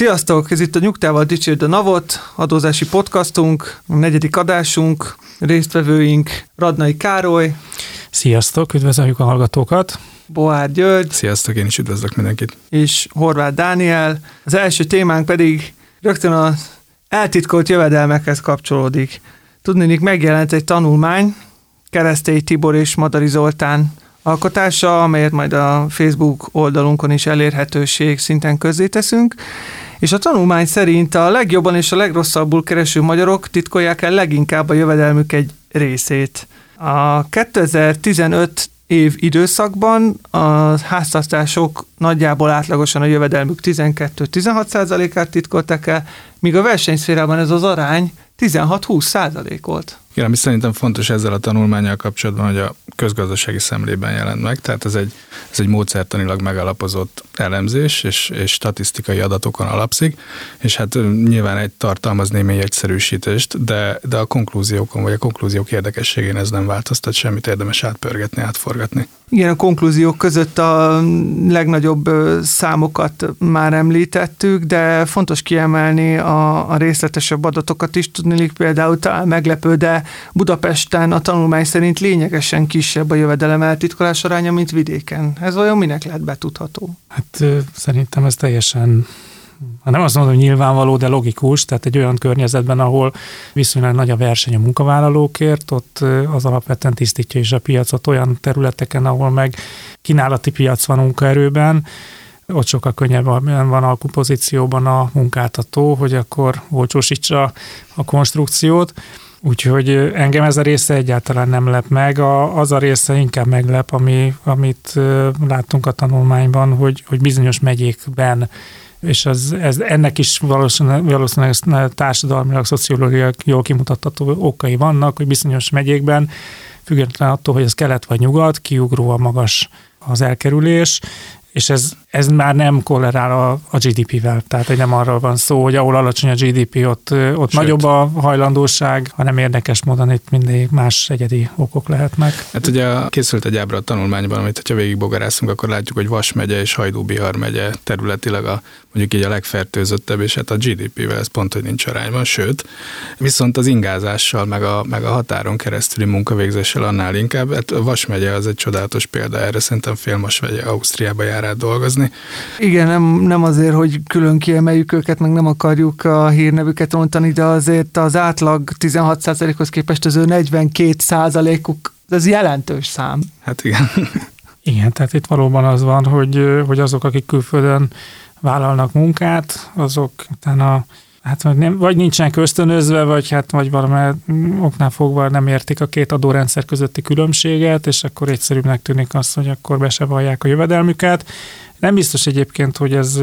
Sziasztok! Ez itt a Nyugtával Dicsérd a Navot, adózási podcastunk, a negyedik adásunk, résztvevőink Radnai Károly, Sziasztok, üdvözöljük a hallgatókat! Boár György Sziasztok, én is üdvözlök mindenkit. és Horváth Dániel. Az első témánk pedig rögtön az eltitkolt jövedelmekhez kapcsolódik. Tudnélik, megjelent egy tanulmány, Keresztély Tibor és Madari Zoltán alkotása, amelyet majd a Facebook oldalunkon is elérhetőség szinten közzéteszünk. És a tanulmány szerint a legjobban és a legrosszabbul kereső magyarok titkolják el leginkább a jövedelmük egy részét. A 2015 év időszakban a háztartások nagyjából átlagosan a jövedelmük 12-16 át titkoltak el, míg a versenyszférában ez az arány 16-20 százalék volt. Igen, ami szerintem fontos ezzel a tanulmányal kapcsolatban, hogy a közgazdasági szemlében jelent meg, tehát ez egy, ez egy módszertanilag megalapozott elemzés, és, és statisztikai adatokon alapszik, és hát nyilván egy tartalmaz némi egyszerűsítést, de, de a konklúziókon, vagy a konklúziók érdekességén ez nem változtat semmit, érdemes átpörgetni, átforgatni. Igen, a konklúziók között a legnagyobb számokat már említettük, de fontos kiemelni a, a részletesebb adatokat is. Tudnélik például talán meglepő, de Budapesten a tanulmány szerint lényegesen kisebb a jövedelem eltitkolás aránya, mint vidéken. Ez olyan minek lehet betudható? Hát szerintem ez teljesen, hát nem azt mondom, hogy nyilvánvaló, de logikus, tehát egy olyan környezetben, ahol viszonylag nagy a verseny a munkavállalókért, ott az alapvetően tisztítja is a piacot olyan területeken, ahol meg kínálati piac van munkaerőben, ott sokkal könnyebben van alkupozícióban a munkáltató, hogy akkor olcsósítsa a konstrukciót. Úgyhogy engem ez a része egyáltalán nem lep meg, a, az a része inkább meglep, ami, amit láttunk a tanulmányban, hogy, hogy bizonyos megyékben és az, ez, ennek is valószínűleg, valószínűleg társadalmilag, szociológiai jól kimutatható okai vannak, hogy bizonyos megyékben, függetlenül attól, hogy ez kelet vagy nyugat, kiugróan magas az elkerülés, és ez, ez már nem kollerál a, a GDP-vel, tehát hogy nem arról van szó, hogy ahol alacsony a GDP, ott, ott Sőt. nagyobb a hajlandóság, hanem érdekes módon itt mindig más egyedi okok lehetnek. Hát ugye készült egy ábra a tanulmányban, amit ha végigbogarászunk, akkor látjuk, hogy Vas megye és Hajdú-Bihar megye területileg a mondjuk így a legfertőzöttebb, és hát a GDP-vel ez pont, hogy nincs arányban, sőt, viszont az ingázással, meg a, meg a határon keresztüli munkavégzéssel annál inkább, hát Vas megye az egy csodálatos példa erre, szerintem félmas megye Ausztriába jár át dolgozni. Igen, nem, nem azért, hogy külön kiemeljük őket, meg nem akarjuk a hírnevüket rontani, de azért az átlag 16%-hoz képest az ő 42%-uk, ez jelentős szám. Hát igen. Igen, tehát itt valóban az van, hogy, hogy azok, akik külföldön vállalnak munkát, azok utána hát vagy, nem, vagy nincsenek ösztönözve, vagy hát vagy valami oknál fogva nem értik a két adórendszer közötti különbséget, és akkor egyszerűbbnek tűnik az, hogy akkor be se vallják a jövedelmüket. Nem biztos egyébként, hogy ez,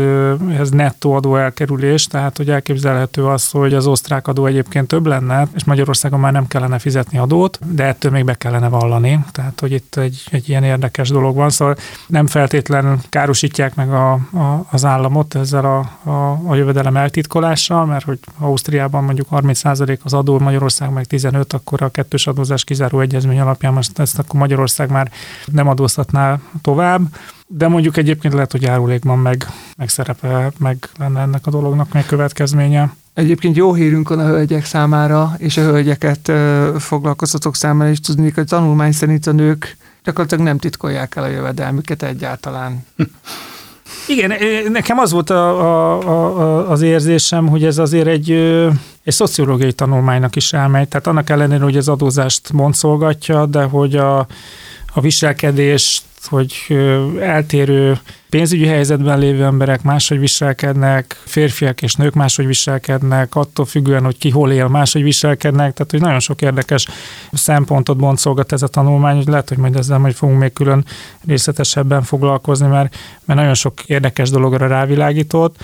ez nettó adó elkerülés, tehát hogy elképzelhető az, hogy az osztrák adó egyébként több lenne, és Magyarországon már nem kellene fizetni adót, de ettől még be kellene vallani. Tehát, hogy itt egy, egy ilyen érdekes dolog van, szóval nem feltétlenül károsítják meg a, a, az államot ezzel a, a, a jövedelem eltitkolással, mert hogy Ausztriában mondjuk 30% az adó, Magyarország meg 15, akkor a kettős adózás kizáró egyezmény alapján most ezt akkor Magyarország már nem adóztatná tovább, de mondjuk egyébként lehet, hogy járulékban meg, meg szerepe, meg lenne ennek a dolognak meg következménye. Egyébként jó hírünk van a hölgyek számára, és a hölgyeket ö, foglalkoztatók számára is tudni, hogy a tanulmány szerint a nők gyakorlatilag nem titkolják el a jövedelmüket egyáltalán. Igen, nekem az volt a, a, a, az érzésem, hogy ez azért egy, egy szociológiai tanulmánynak is elmegy. Tehát annak ellenére, hogy az adózást boncolgatja, de hogy a, a viselkedést, hogy eltérő pénzügyi helyzetben lévő emberek máshogy viselkednek, férfiak és nők máshogy viselkednek, attól függően, hogy ki hol él, máshogy viselkednek, tehát hogy nagyon sok érdekes szempontot boncolgat ez a tanulmány, hogy lehet, hogy majd ezzel majd fogunk még külön részletesebben foglalkozni, mert, mert nagyon sok érdekes dologra rávilágított.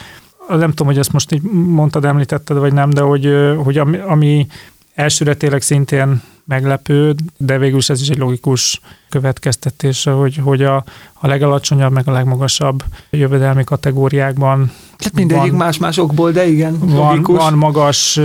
Nem tudom, hogy ezt most így mondtad, említetted, vagy nem, de hogy, hogy ami, ami elsőre tényleg szintén meglepő, de végül is ez is egy logikus következtetése, hogy, hogy a, a legalacsonyabb, meg a legmagasabb jövedelmi kategóriákban Hát mindegyik más-más okból, de igen, van, van magas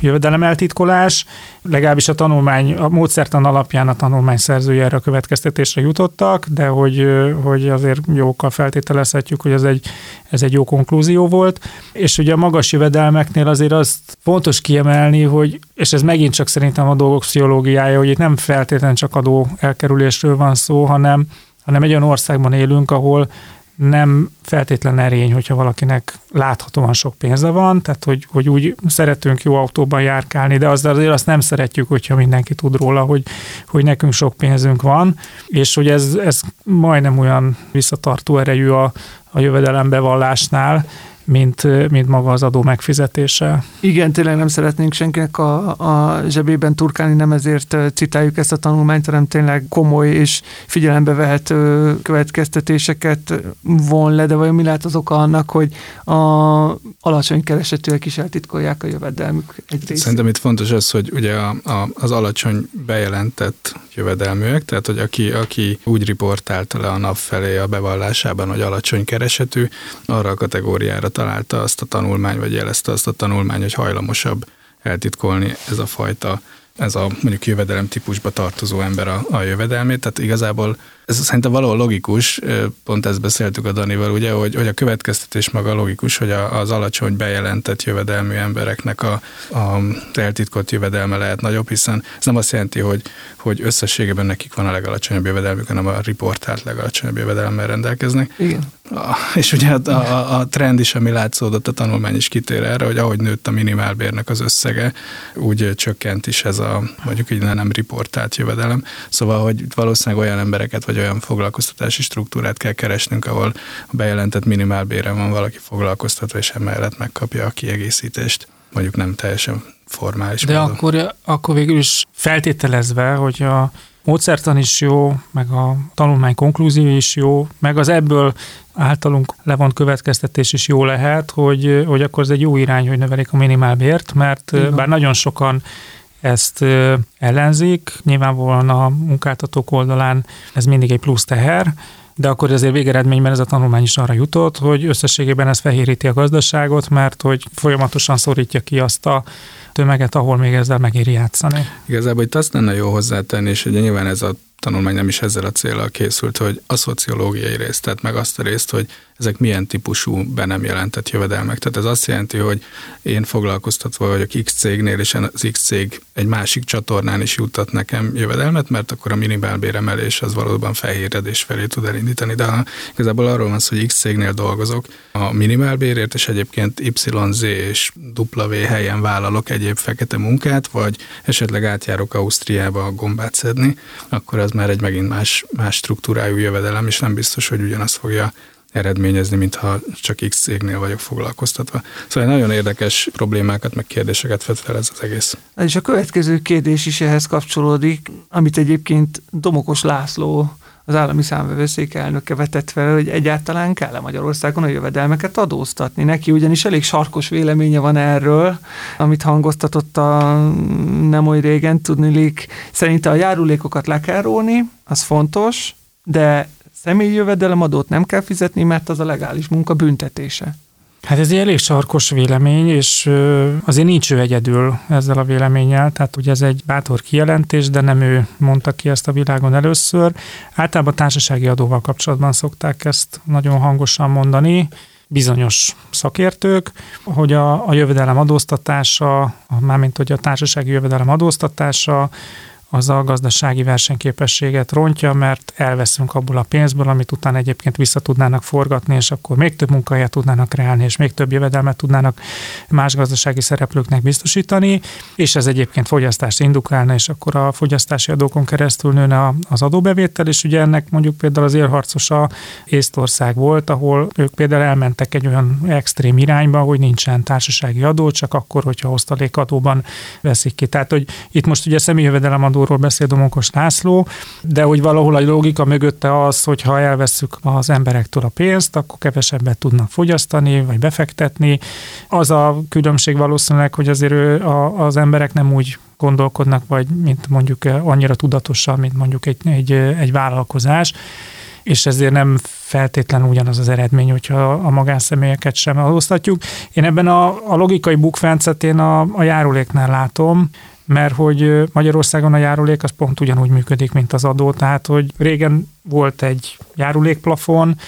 jövedelemeltitkolás, legalábbis a tanulmány, a módszertan alapján a tanulmány szerzője erre a következtetésre jutottak, de hogy, hogy azért jókkal feltételezhetjük, hogy ez egy, ez egy jó konklúzió volt. És ugye a magas jövedelmeknél azért azt fontos kiemelni, hogy, és ez megint csak szerintem a dolgok pszichológiája, hogy itt nem feltétlenül csak adó elkerülésről van szó, hanem hanem egy olyan országban élünk, ahol nem feltétlen erény, hogyha valakinek láthatóan sok pénze van, tehát hogy, hogy úgy szeretünk jó autóban járkálni, de az, azért azt nem szeretjük, hogyha mindenki tud róla, hogy, hogy nekünk sok pénzünk van, és hogy ez, ez majdnem olyan visszatartó erejű a, a jövedelembevallásnál, mint, mint maga az adó megfizetése. Igen, tényleg nem szeretnénk senkinek a, a zsebében turkálni, nem ezért citáljuk ezt a tanulmányt, hanem tényleg komoly és figyelembe vehető következtetéseket von le, de vajon mi lehet az oka annak, hogy a alacsony keresetűek is eltitkolják a jövedelmük egy részét? Szerintem itt fontos az, hogy ugye a, a, az alacsony bejelentett jövedelműek, tehát hogy aki, aki úgy riportálta le a nap felé a bevallásában, hogy alacsony keresetű, arra a kategóriára találta azt a tanulmány, vagy jelezte azt a tanulmány, hogy hajlamosabb eltitkolni ez a fajta ez a mondjuk jövedelem típusba tartozó ember a, a jövedelmét, tehát igazából ez szerintem valahol logikus, pont ezt beszéltük a Danival, ugye, hogy, hogy a következtetés maga logikus, hogy a, az alacsony bejelentett jövedelmű embereknek a, a eltitkolt jövedelme lehet nagyobb, hiszen ez nem azt jelenti, hogy, hogy összességében nekik van a legalacsonyabb jövedelmük, hanem a riportált legalacsonyabb jövedelemmel rendelkeznek. Igen. A, és ugye a, a, a trend is, ami látszódott, a tanulmány is kitér erre, hogy ahogy nőtt a minimálbérnek az összege, úgy csökkent is ez a mondjuk így nem riportált jövedelem. Szóval, hogy valószínűleg olyan embereket, vagy olyan foglalkoztatási struktúrát kell keresnünk, ahol a bejelentett minimálbére van valaki foglalkoztatva, és emellett megkapja a kiegészítést, mondjuk nem teljesen formális De módon. akkor, akkor végül is feltételezve, hogy a módszertan is jó, meg a tanulmány konklúzió is jó, meg az ebből általunk levont következtetés is jó lehet, hogy, hogy akkor ez egy jó irány, hogy növelik a minimálbért, mert Igen. bár nagyon sokan ezt ellenzik, nyilvánvalóan a munkáltatók oldalán ez mindig egy plusz teher, de akkor azért végeredményben ez a tanulmány is arra jutott, hogy összességében ez fehéríti a gazdaságot, mert hogy folyamatosan szorítja ki azt a tömeget, ahol még ezzel megéri játszani. Igazából itt azt lenne jó hozzátenni, és ugye nyilván ez a tanulmány nem is ezzel a célral készült, hogy a szociológiai részt, tehát meg azt a részt, hogy ezek milyen típusú be nem jelentett jövedelmek. Tehát ez azt jelenti, hogy én foglalkoztatva vagyok X cégnél, és az X cég egy másik csatornán is juttat nekem jövedelmet, mert akkor a minimálbéremelés az valóban fehéredés felé tud elindítani. De igazából arról van szó, hogy X cégnél dolgozok a minimálbérért, és egyébként YZ és W helyen vállalok egyéb fekete munkát, vagy esetleg átjárok Ausztriába gombát szedni, akkor az már egy megint más, más struktúrájú jövedelem, és nem biztos, hogy ugyanazt fogja eredményezni, mintha csak X cégnél vagyok foglalkoztatva. Szóval nagyon érdekes problémákat, meg kérdéseket vet fel ez az egész. És a következő kérdés is ehhez kapcsolódik, amit egyébként Domokos László az állami számvevőszék elnöke vetett fel, hogy egyáltalán kell-e Magyarországon a jövedelmeket adóztatni. Neki ugyanis elég sarkos véleménye van erről, amit hangoztatott a nem oly régen, tudnilik. Szerinte a járulékokat le kell róni, az fontos, de személyi jövedelemadót nem kell fizetni, mert az a legális munka büntetése. Hát ez egy elég sarkos vélemény, és azért nincs ő egyedül ezzel a véleménnyel, tehát ugye ez egy bátor kijelentés, de nem ő mondta ki ezt a világon először. Általában társasági adóval kapcsolatban szokták ezt nagyon hangosan mondani, bizonyos szakértők, hogy a, a jövedelem adóztatása, mármint hogy a társasági jövedelem adóztatása az a gazdasági versenyképességet rontja, mert elveszünk abból a pénzből, amit utána egyébként vissza tudnának forgatni, és akkor még több munkahelyet tudnának kreálni, és még több jövedelmet tudnának más gazdasági szereplőknek biztosítani, és ez egyébként fogyasztást indukálna, és akkor a fogyasztási adókon keresztül nőne az adóbevétel, és ugye ennek mondjuk például az élharcosa Észtország volt, ahol ők például elmentek egy olyan extrém irányba, hogy nincsen társasági adó, csak akkor, hogyha osztalékadóban veszik ki. Tehát, hogy itt most ugye személyjövedelem adóról beszél Domokos László, de hogy valahol a logika mögötte az, hogy ha elveszük az emberektől a pénzt, akkor kevesebbet tudnak fogyasztani, vagy befektetni. Az a különbség valószínűleg, hogy azért ő, a, az emberek nem úgy gondolkodnak, vagy mint mondjuk annyira tudatosan, mint mondjuk egy, egy, egy vállalkozás, és ezért nem feltétlenül ugyanaz az eredmény, hogyha a magánszemélyeket sem adóztatjuk. Én ebben a, a logikai bukfencet én a, a járuléknál látom, mert hogy Magyarországon a járulék az pont ugyanúgy működik, mint az adó, tehát hogy régen volt egy járulékplafon,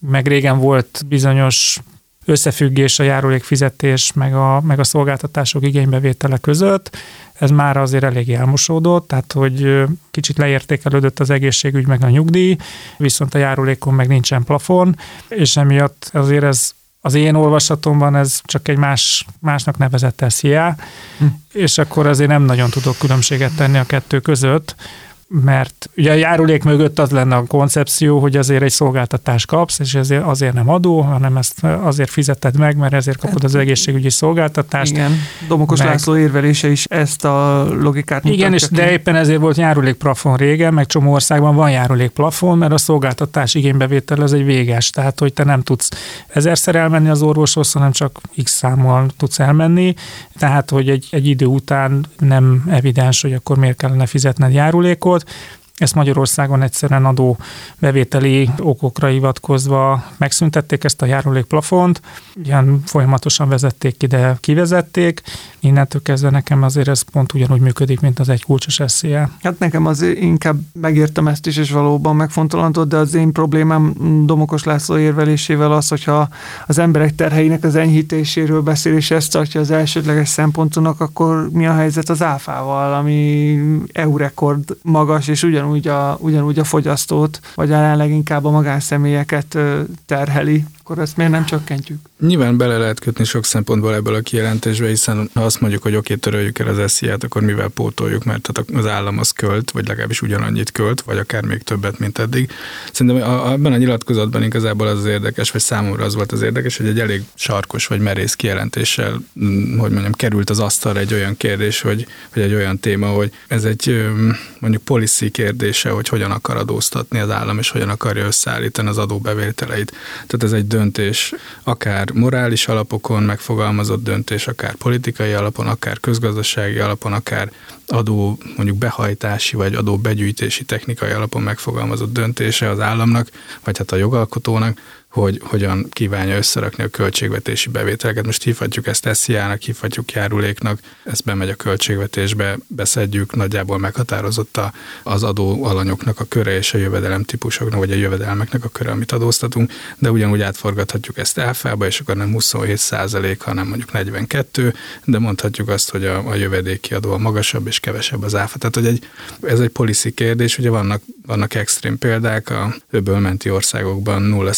meg régen volt bizonyos összefüggés a járulékfizetés meg a, meg a szolgáltatások igénybevétele között. Ez már azért elég elmosódott, tehát hogy kicsit leértékelődött az egészségügy meg a nyugdíj, viszont a járulékon meg nincsen plafon, és emiatt azért ez az én olvasatomban ez csak egy más, másnak nevezett SZIA, hm. és akkor azért nem nagyon tudok különbséget tenni a kettő között, mert ugye a járulék mögött az lenne a koncepció, hogy azért egy szolgáltatást kapsz, és ezért azért nem adó, hanem ezt azért fizeted meg, mert ezért kapod az egészségügyi szolgáltatást. Igen, Domokos meg... László érvelése is ezt a logikát Igen, és de éppen ezért volt járulékplafon régen, meg csomó országban van járulékplafon, mert a szolgáltatás igénybevétel az egy véges, tehát hogy te nem tudsz ezerszer elmenni az orvoshoz, hanem csak x számmal tudsz elmenni, tehát hogy egy, egy idő után nem evidens, hogy akkor miért kellene fizetned járulékot, volt. Ezt Magyarországon egyszerűen adó bevételi okokra hivatkozva megszüntették ezt a járulékplafont, ilyen folyamatosan vezették ide, kivezették, innentől kezdve nekem azért ez pont ugyanúgy működik, mint az egy kulcsos eszélye. Hát nekem az inkább megértem ezt is, és valóban megfontolandó, de az én problémám Domokos László érvelésével az, hogyha az emberek terheinek az enyhítéséről beszél, és ezt tartja az elsődleges szempontonak, akkor mi a helyzet az áfával, ami EU rekord magas, és ugyanúgy a, ugyanúgy a fogyasztót, vagy a leginkább a magánszemélyeket terheli akkor ezt miért nem csökkentjük? Nyilván bele lehet kötni sok szempontból ebből a kijelentésbe, hiszen ha azt mondjuk, hogy oké, töröljük el az SZIA-t, akkor mivel pótoljuk, mert az állam az költ, vagy legalábbis ugyanannyit költ, vagy akár még többet, mint eddig. Szerintem a, ebben a nyilatkozatban igazából az az érdekes, vagy számomra az volt az érdekes, hogy egy elég sarkos vagy merész kijelentéssel, mm, hogy mondjam, került az asztalra egy olyan kérdés, hogy, vagy egy olyan téma, hogy ez egy mondjuk policy kérdése, hogy hogyan akar adóztatni az állam, és hogyan akarja összeállítani az adóbevételeit. Tehát ez egy döntés, akár morális alapokon megfogalmazott döntés, akár politikai alapon, akár közgazdasági alapon, akár adó mondjuk behajtási vagy adó begyűjtési technikai alapon megfogalmazott döntése az államnak, vagy hát a jogalkotónak, hogy hogyan kívánja összerakni a költségvetési bevételeket. Most hívhatjuk ezt SZIA-nak, hívhatjuk járuléknak, ez bemegy a költségvetésbe, beszedjük, nagyjából meghatározott az adó alanyoknak a köre és a jövedelem típusoknak, vagy a jövedelmeknek a köre, amit adóztatunk, de ugyanúgy átforgathatjuk ezt elfába, és akkor nem 27 százalék, hanem mondjuk 42, de mondhatjuk azt, hogy a, a jövedéki adó a magasabb és kevesebb az áfa. Tehát, hogy egy, ez egy policy kérdés, ugye vannak, vannak extrém példák, a öbölmenti országokban 0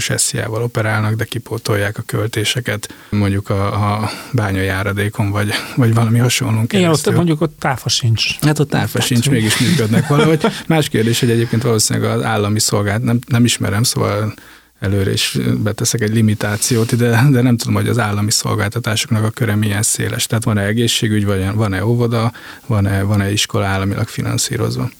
százalékos SZIA-val operálnak, de kipótolják a költéseket mondjuk a, a bányajáradékon, vagy, vagy valami hasonló Igen, ott mondjuk ott táfa sincs. Hát ott táfa Tehát, sincs, mégis működnek valahogy. Más kérdés, hogy egyébként valószínűleg az állami szolgált, nem, nem ismerem, szóval előre is beteszek egy limitációt ide, de nem tudom, hogy az állami szolgáltatásoknak a köre milyen széles. Tehát van-e egészségügy, vagy van-e óvoda, van-e, van-e iskola államilag finanszírozva?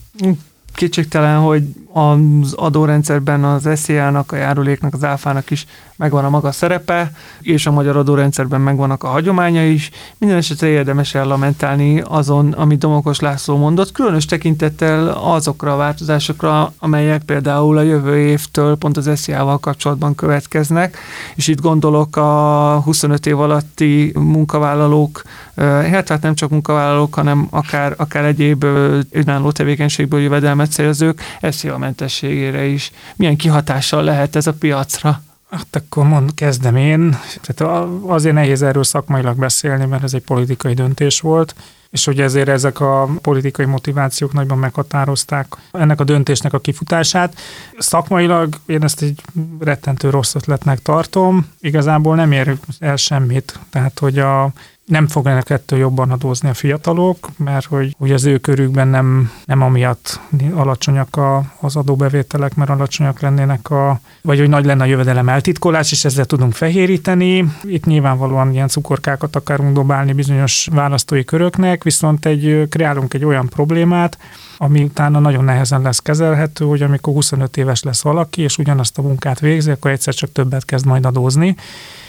Kétségtelen, hogy az adórendszerben az SZIA-nak, a járuléknak, az áfának is megvan a maga szerepe, és a magyar adórendszerben megvannak a hagyománya is. Minden esetre érdemes ellamentálni azon, amit Domokos László mondott, különös tekintettel azokra a változásokra, amelyek például a jövő évtől pont az SZIA-val kapcsolatban következnek, és itt gondolok a 25 év alatti munkavállalók, hát, hát nem csak munkavállalók, hanem akár, akár egyéb önálló tevékenységből jövedelmet szerzők SZIA mentességére is. Milyen kihatással lehet ez a piacra? Hát akkor mond, kezdem én. Tehát azért nehéz erről szakmailag beszélni, mert ez egy politikai döntés volt és hogy ezért ezek a politikai motivációk nagyban meghatározták ennek a döntésnek a kifutását. Szakmailag én ezt egy rettentő rossz ötletnek tartom, igazából nem ér el semmit, tehát hogy a nem fognak ettől jobban adózni a fiatalok, mert hogy ugye az ő körükben nem, nem amiatt alacsonyak a, az adóbevételek, mert alacsonyak lennének a, vagy hogy nagy lenne a jövedelem eltitkolás, és ezzel tudunk fehéríteni. Itt nyilvánvalóan ilyen cukorkákat akarunk dobálni bizonyos választói köröknek, viszont egy, kreálunk egy olyan problémát, ami utána nagyon nehezen lesz kezelhető, hogy amikor 25 éves lesz valaki, és ugyanazt a munkát végzi, akkor egyszer csak többet kezd majd adózni.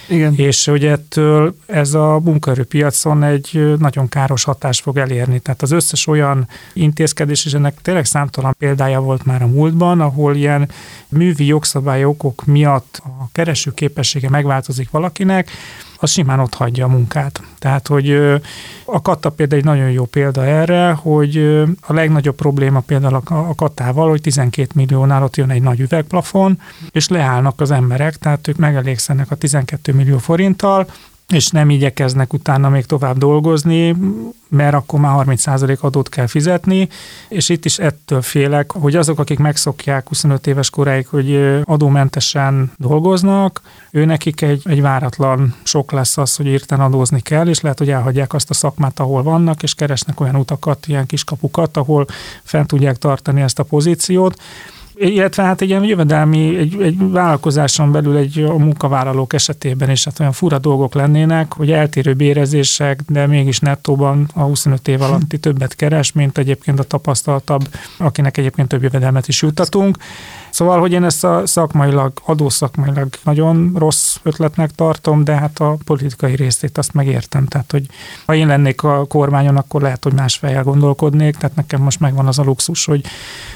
Igen. És hogy ettől ez a munkaerőpiacon egy nagyon káros hatást fog elérni. Tehát az összes olyan intézkedés, és ennek tényleg számtalan példája volt már a múltban, ahol ilyen művi jogszabályokok miatt a kereső képessége megváltozik valakinek, az simán ott hagyja a munkát. Tehát, hogy a katta például egy nagyon jó példa erre, hogy a legnagyobb probléma például a kattával, hogy 12 milliónál ott jön egy nagy üvegplafon, és leállnak az emberek, tehát ők megelégszenek a 12 millió forinttal, és nem igyekeznek utána még tovább dolgozni, mert akkor már 30% adót kell fizetni, és itt is ettől félek, hogy azok, akik megszokják 25 éves koráig, hogy adómentesen dolgoznak, ő nekik egy, egy váratlan sok lesz az, hogy írten adózni kell, és lehet, hogy elhagyják azt a szakmát, ahol vannak, és keresnek olyan utakat, ilyen kiskapukat, ahol fent tudják tartani ezt a pozíciót illetve hát egy ilyen jövedelmi, egy, egy vállalkozáson belül egy a munkavállalók esetében is hát olyan fura dolgok lennének, hogy eltérő bérezések, de mégis nettóban a 25 év alatti többet keres, mint egyébként a tapasztaltabb, akinek egyébként több jövedelmet is juttatunk. Szóval, hogy én ezt a szakmailag, adószakmailag nagyon rossz ötletnek tartom, de hát a politikai részét azt megértem. Tehát, hogy ha én lennék a kormányon, akkor lehet, hogy más fejjel gondolkodnék, tehát nekem most megvan az a luxus, hogy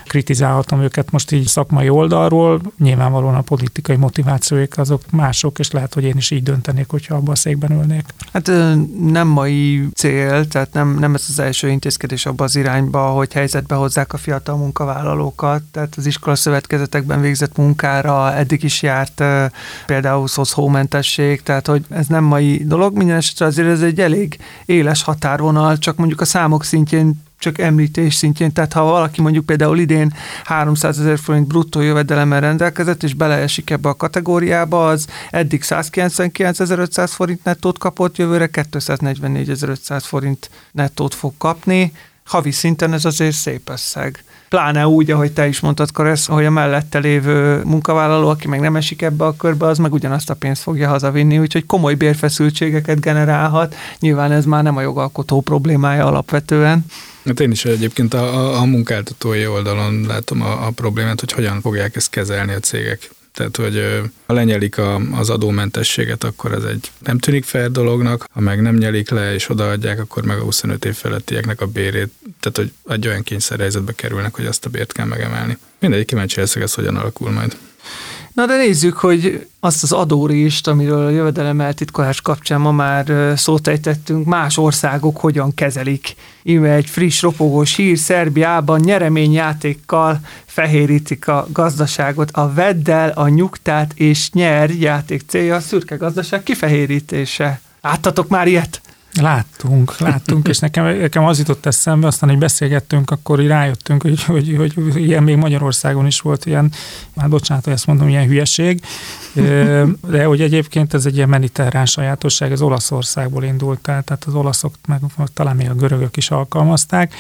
kritizálhatom őket most így szakmai oldalról. Nyilvánvalóan a politikai motivációik azok mások, és lehet, hogy én is így döntenék, hogyha abban a székben ülnék. Hát nem mai cél, tehát nem, nem ez az első intézkedés abban az irányba, hogy helyzetbe hozzák a fiatal munkavállalókat, tehát az iskola szövetkezet szervezetekben végzett munkára eddig is járt például szoszhómentesség, tehát hogy ez nem mai dolog, minden esetre azért ez egy elég éles határvonal, csak mondjuk a számok szintjén csak említés szintjén, tehát ha valaki mondjuk például idén 300 ezer forint bruttó jövedelemmel rendelkezett, és beleesik ebbe a kategóriába, az eddig 199.500 forint nettót kapott, jövőre 244.500 forint nettót fog kapni, havi szinten ez azért szép összeg. Pláne úgy, ahogy te is mondtad, Karesz, hogy a mellette lévő munkavállaló, aki meg nem esik ebbe a körbe, az meg ugyanazt a pénzt fogja hazavinni, úgyhogy komoly bérfeszültségeket generálhat. Nyilván ez már nem a jogalkotó problémája alapvetően. Hát én is egyébként a, a munkáltatói oldalon látom a, a problémát, hogy hogyan fogják ezt kezelni a cégek. Tehát, hogy ha lenyelik a, az adómentességet, akkor ez egy nem tűnik fel dolognak, ha meg nem nyelik le és odaadják, akkor meg a 25 év felettieknek a bérét, tehát hogy egy olyan kényszerhelyzetbe kerülnek, hogy azt a bért kell megemelni. Mindegy, kíváncsi leszek, ez hogyan alakul majd. Na de nézzük, hogy azt az adórist, amiről a jövedelem eltitkolás kapcsán ma már szót ejtettünk, más országok hogyan kezelik. Íme egy friss, ropogós hír Szerbiában nyereményjátékkal fehérítik a gazdaságot. A veddel, a nyugtát és nyer játék célja a szürke gazdaság kifehérítése. Láttatok már ilyet? Láttunk, láttunk, és nekem, nekem az jutott eszembe, aztán, hogy beszélgettünk, akkor így rájöttünk, hogy, hogy, hogy, hogy ilyen még Magyarországon is volt ilyen, már bocsánat, hogy ezt mondom, ilyen hülyeség, de hogy egyébként ez egy ilyen mediterrán sajátosság, ez Olaszországból indult el, tehát az olaszok, meg talán még a görögök is alkalmazták,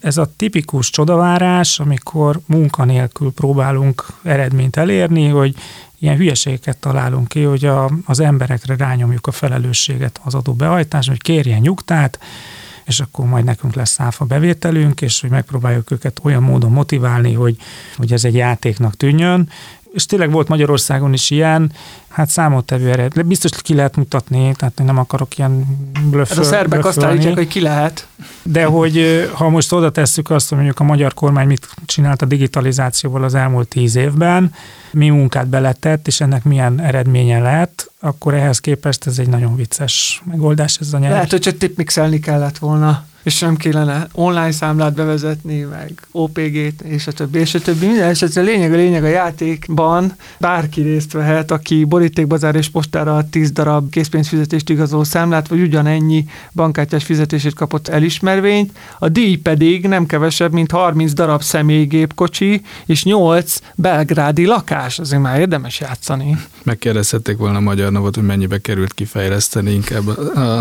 ez a tipikus csodavárás, amikor munkanélkül próbálunk eredményt elérni, hogy ilyen hülyeségeket találunk ki, hogy a, az emberekre rányomjuk a felelősséget az adó behajtás, hogy kérjen nyugtát, és akkor majd nekünk lesz áfa bevételünk, és hogy megpróbáljuk őket olyan módon motiválni, hogy, hogy ez egy játéknak tűnjön, és tényleg volt Magyarországon is ilyen, hát számottevő ered. Biztos ki lehet mutatni, tehát nem akarok ilyen blöfföl, hát a szerbek azt állítják, hogy ki lehet. De hogy ha most oda tesszük azt, hogy mondjuk a magyar kormány mit csinált a digitalizációval az elmúlt tíz évben, mi munkát beletett, és ennek milyen eredménye lett, akkor ehhez képest ez egy nagyon vicces megoldás ez a nyelv. Lehet, hogy csak tipmixelni kellett volna. És nem kellene online számlát bevezetni, meg OPG-t, és a többi, és a többi. Minden esetre a lényeg a lényeg a játékban bárki részt vehet, aki borítékbazár és postára 10 darab készpénzfizetést igazoló számlát, vagy ugyanennyi bankkártyás fizetését kapott elismervényt. A díj pedig nem kevesebb, mint 30 darab személygépkocsi és 8 belgrádi lakás. Azért már érdemes játszani. Megkérdezhették volna a magyar navot, hogy mennyibe került kifejleszteni inkább a, a,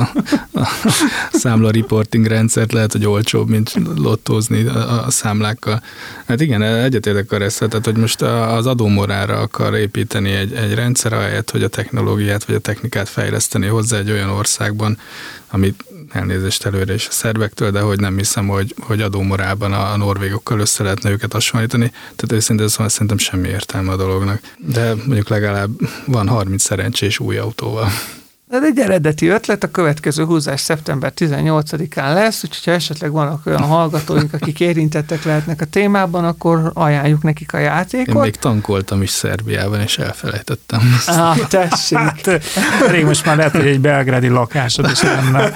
a számla reporting rendszert, lehet, hogy olcsóbb, mint lottózni a, a számlákkal. Hát igen, egyetértek a reszel, tehát hogy most az adómorára akar építeni egy, egy rendszer, ahelyett, hogy a technológiát vagy a technikát fejleszteni hozzá egy olyan országban, amit elnézést előre is a szervektől, de hogy nem hiszem, hogy, hogy adómorában a, a norvégokkal össze lehetne őket hasonlítani. Tehát őszintén szóval szerintem semmi értelme a dolognak. De mondjuk legalább van 30 szerencsés új autóval. Ez egy eredeti ötlet, a következő húzás szeptember 18-án lesz, úgyhogy ha esetleg vannak olyan hallgatóink, akik érintettek lehetnek a témában, akkor ajánljuk nekik a játékot. Én még tankoltam is Szerbiában, és elfelejtettem. Ah, tessék. Hát, rég most már lehet, hogy egy belgrádi lakásod is lenne.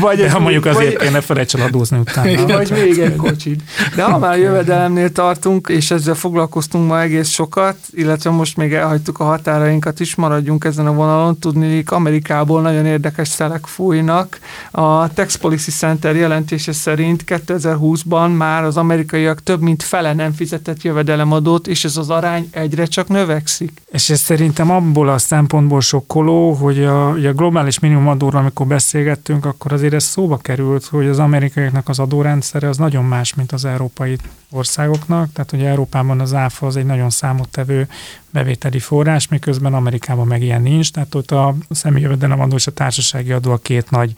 Vagy De ha mondjuk azért vagy, kéne felejts el adózni utána. Vagy még egy kocsid. De ha már jövedelemnél tartunk, és ezzel foglalkoztunk ma egész sokat, illetve most még elhagytuk a határainkat is, maradjunk ezen a vonalon, tudni amelyik Amerikából nagyon érdekes szelek fújnak. A Tax Policy Center jelentése szerint 2020-ban már az amerikaiak több mint fele nem fizetett jövedelemadót, és ez az arány egyre csak növekszik. És ez szerintem abból a szempontból sokkoló, hogy a, a globális minimumadóról, amikor beszélgettünk, akkor azért ez szóba került, hogy az amerikaiaknak az adórendszere az nagyon más, mint az európai országoknak, tehát hogy Európában az áfa az egy nagyon számottevő bevételi forrás, miközben Amerikában meg ilyen nincs, tehát ott a személyi jövedelemadó és a társasági adó a két nagy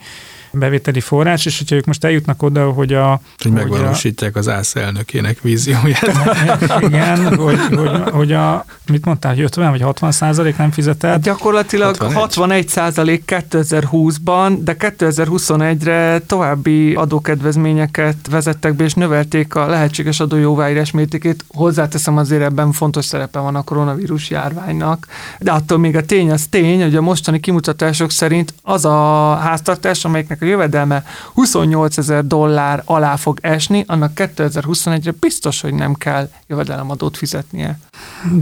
bevételi forrás, és hogyha ők most eljutnak oda, hogy a... Hogy megvalósítják a, az ÁSZ elnökének vízióját. Igen, hogy, hogy, hogy a, mit mondtál, hogy 50 vagy 60 százalék nem fizetett? Hát gyakorlatilag 61, 61 százalék 2020-ban, de 2021-re további adókedvezményeket vezettek be, és növelték a lehetséges adójóváírás mértékét. Hozzáteszem azért ebben fontos szerepe van a koronavírus járványnak, de attól még a tény az tény, hogy a mostani kimutatások szerint az a háztartás, amelyiknek akinek a jövedelme 28 ezer dollár alá fog esni, annak 2021-re biztos, hogy nem kell jövedelemadót fizetnie.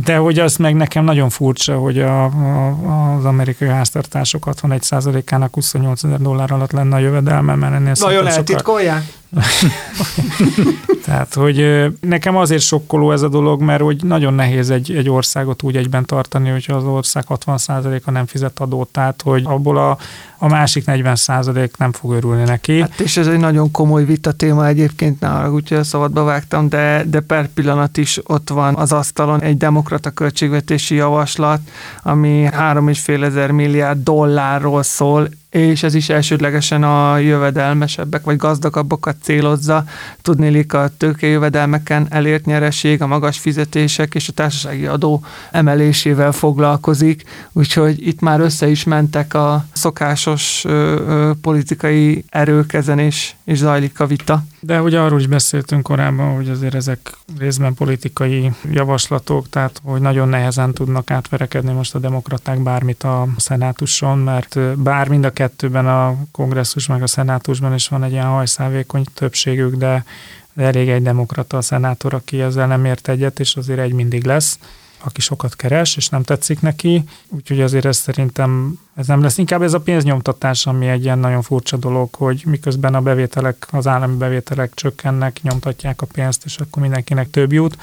De hogy az meg nekem nagyon furcsa, hogy a, a, az amerikai háztartások 61%-ának 28 ezer dollár alatt lenne a jövedelme, mert ennél Nagyon eltitkolják? Tehát, hogy nekem azért sokkoló ez a dolog, mert hogy nagyon nehéz egy, egy országot úgy egyben tartani, hogyha az ország 60%-a nem fizet adót, tehát, hogy abból a, a másik 40% nem fog örülni neki. Hát és ez egy nagyon komoly vita téma egyébként, nála, úgyhogy a szabadba vágtam, de, de per pillanat is ott van az asztalon egy demokrata költségvetési javaslat, ami 3,5 ezer milliárd dollárról szól, és ez is elsődlegesen a jövedelmesebbek vagy gazdagabbakat célozza. Tudnélik a tőkejövedelmeken elért nyereség, a magas fizetések és a társasági adó emelésével foglalkozik, úgyhogy itt már össze is mentek a szokásos ö, ö, politikai erők ezen, és, és zajlik a vita. De ugye arról is beszéltünk korábban, hogy azért ezek részben politikai javaslatok, tehát hogy nagyon nehezen tudnak átverekedni most a demokraták bármit a szenátuson, mert bár mind a kettőben a kongresszus meg a szenátusban is van egy ilyen hajszálvékony többségük, de, de elég egy demokrata a szenátor, aki ezzel nem ért egyet, és azért egy mindig lesz aki sokat keres, és nem tetszik neki, úgyhogy azért ez szerintem ez nem lesz. Inkább ez a pénznyomtatás, ami egy ilyen nagyon furcsa dolog, hogy miközben a bevételek, az állami bevételek csökkennek, nyomtatják a pénzt, és akkor mindenkinek több jut.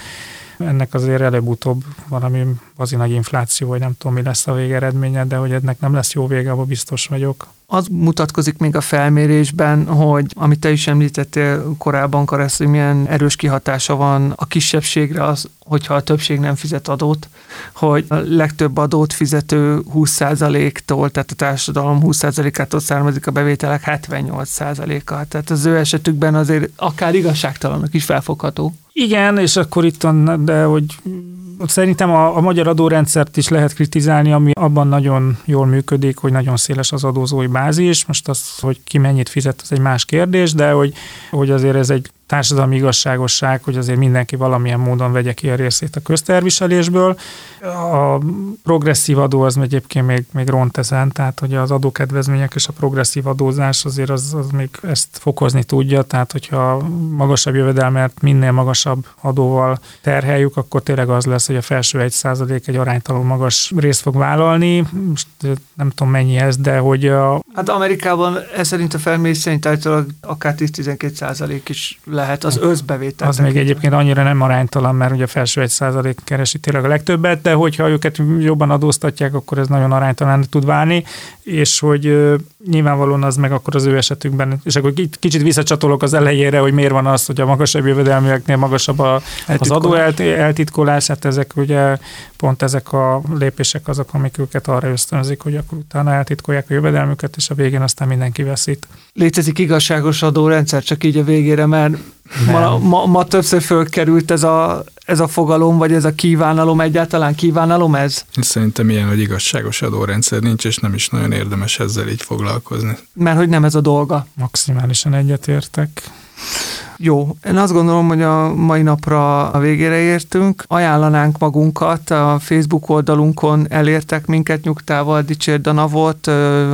Ennek azért előbb-utóbb valami vazi nagy infláció, vagy nem tudom, mi lesz a végeredménye, de hogy ennek nem lesz jó vége, abban biztos vagyok az mutatkozik még a felmérésben, hogy amit te is említettél korábban, Karesz, hogy milyen erős kihatása van a kisebbségre az, hogyha a többség nem fizet adót, hogy a legtöbb adót fizető 20%-tól, tehát a társadalom 20%-ától származik a bevételek 78%-a. Tehát az ő esetükben azért akár igazságtalanok is felfogható. Igen, és akkor itt van, de hogy Szerintem a, a magyar adórendszert is lehet kritizálni, ami abban nagyon jól működik, hogy nagyon széles az adózói bázis. Most az, hogy ki mennyit fizet, az egy más kérdés, de hogy, hogy azért ez egy társadalmi igazságosság, hogy azért mindenki valamilyen módon vegye ki a részét a közterviselésből. A progresszív adó az egyébként még, még ront ezen, tehát hogy az adókedvezmények és a progresszív adózás azért az, az még ezt fokozni tudja, tehát hogyha magasabb jövedelmet minél magasabb adóval terheljük, akkor tényleg az lesz, hogy a felső egy százalék egy aránytalanul magas részt fog vállalni. Most nem tudom mennyi ez, de hogy a... Hát Amerikában ez szerint a felmérés szerint akár 10-12 százalék is lehet az összbevétel. Az még egyébként annyira nem aránytalan, mert ugye a felső egy százalék keresi tényleg a legtöbbet, de hogyha őket jobban adóztatják, akkor ez nagyon aránytalan tud válni, és hogy nyilvánvalóan az meg akkor az ő esetükben, és akkor kicsit visszacsatolok az elejére, hogy miért van az, hogy a magasabb jövedelműeknél magasabb a, az adó eltitkolás, hát ezek ugye pont ezek a lépések azok, amik őket arra ösztönzik, hogy akkor utána eltitkolják a jövedelmüket, és a végén aztán mindenki veszít. Létezik igazságos adórendszer, csak így a végére, mert ma, ma, ma többször fölkerült ez a, ez a fogalom, vagy ez a kívánalom, egyáltalán kívánalom ez? Szerintem ilyen, hogy igazságos adórendszer nincs, és nem is nagyon érdemes ezzel így foglalkozni. Mert hogy nem ez a dolga. Maximálisan egyetértek. Jó, én azt gondolom, hogy a mai napra a végére értünk. Ajánlanánk magunkat, a Facebook oldalunkon elértek minket nyugtával, Dicsérd a Navot,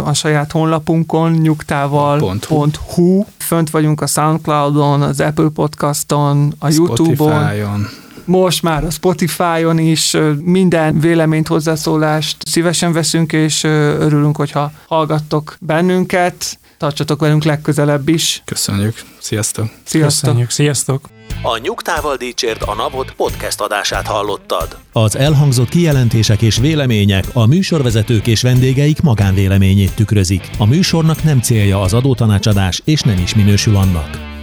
a saját honlapunkon nyugtával.hu. Fönt vagyunk a Soundcloudon, az Apple Podcaston, a YouTube-on most már a Spotify-on is minden véleményt, hozzászólást szívesen veszünk, és örülünk, hogyha hallgattok bennünket. Tartsatok velünk legközelebb is. Köszönjük. Sziasztok. Sziasztok. Köszönjük. Sziasztok. A Nyugtával Dicsért a Navot podcast adását hallottad. Az elhangzott kijelentések és vélemények a műsorvezetők és vendégeik magánvéleményét tükrözik. A műsornak nem célja az adótanácsadás, és nem is minősül annak.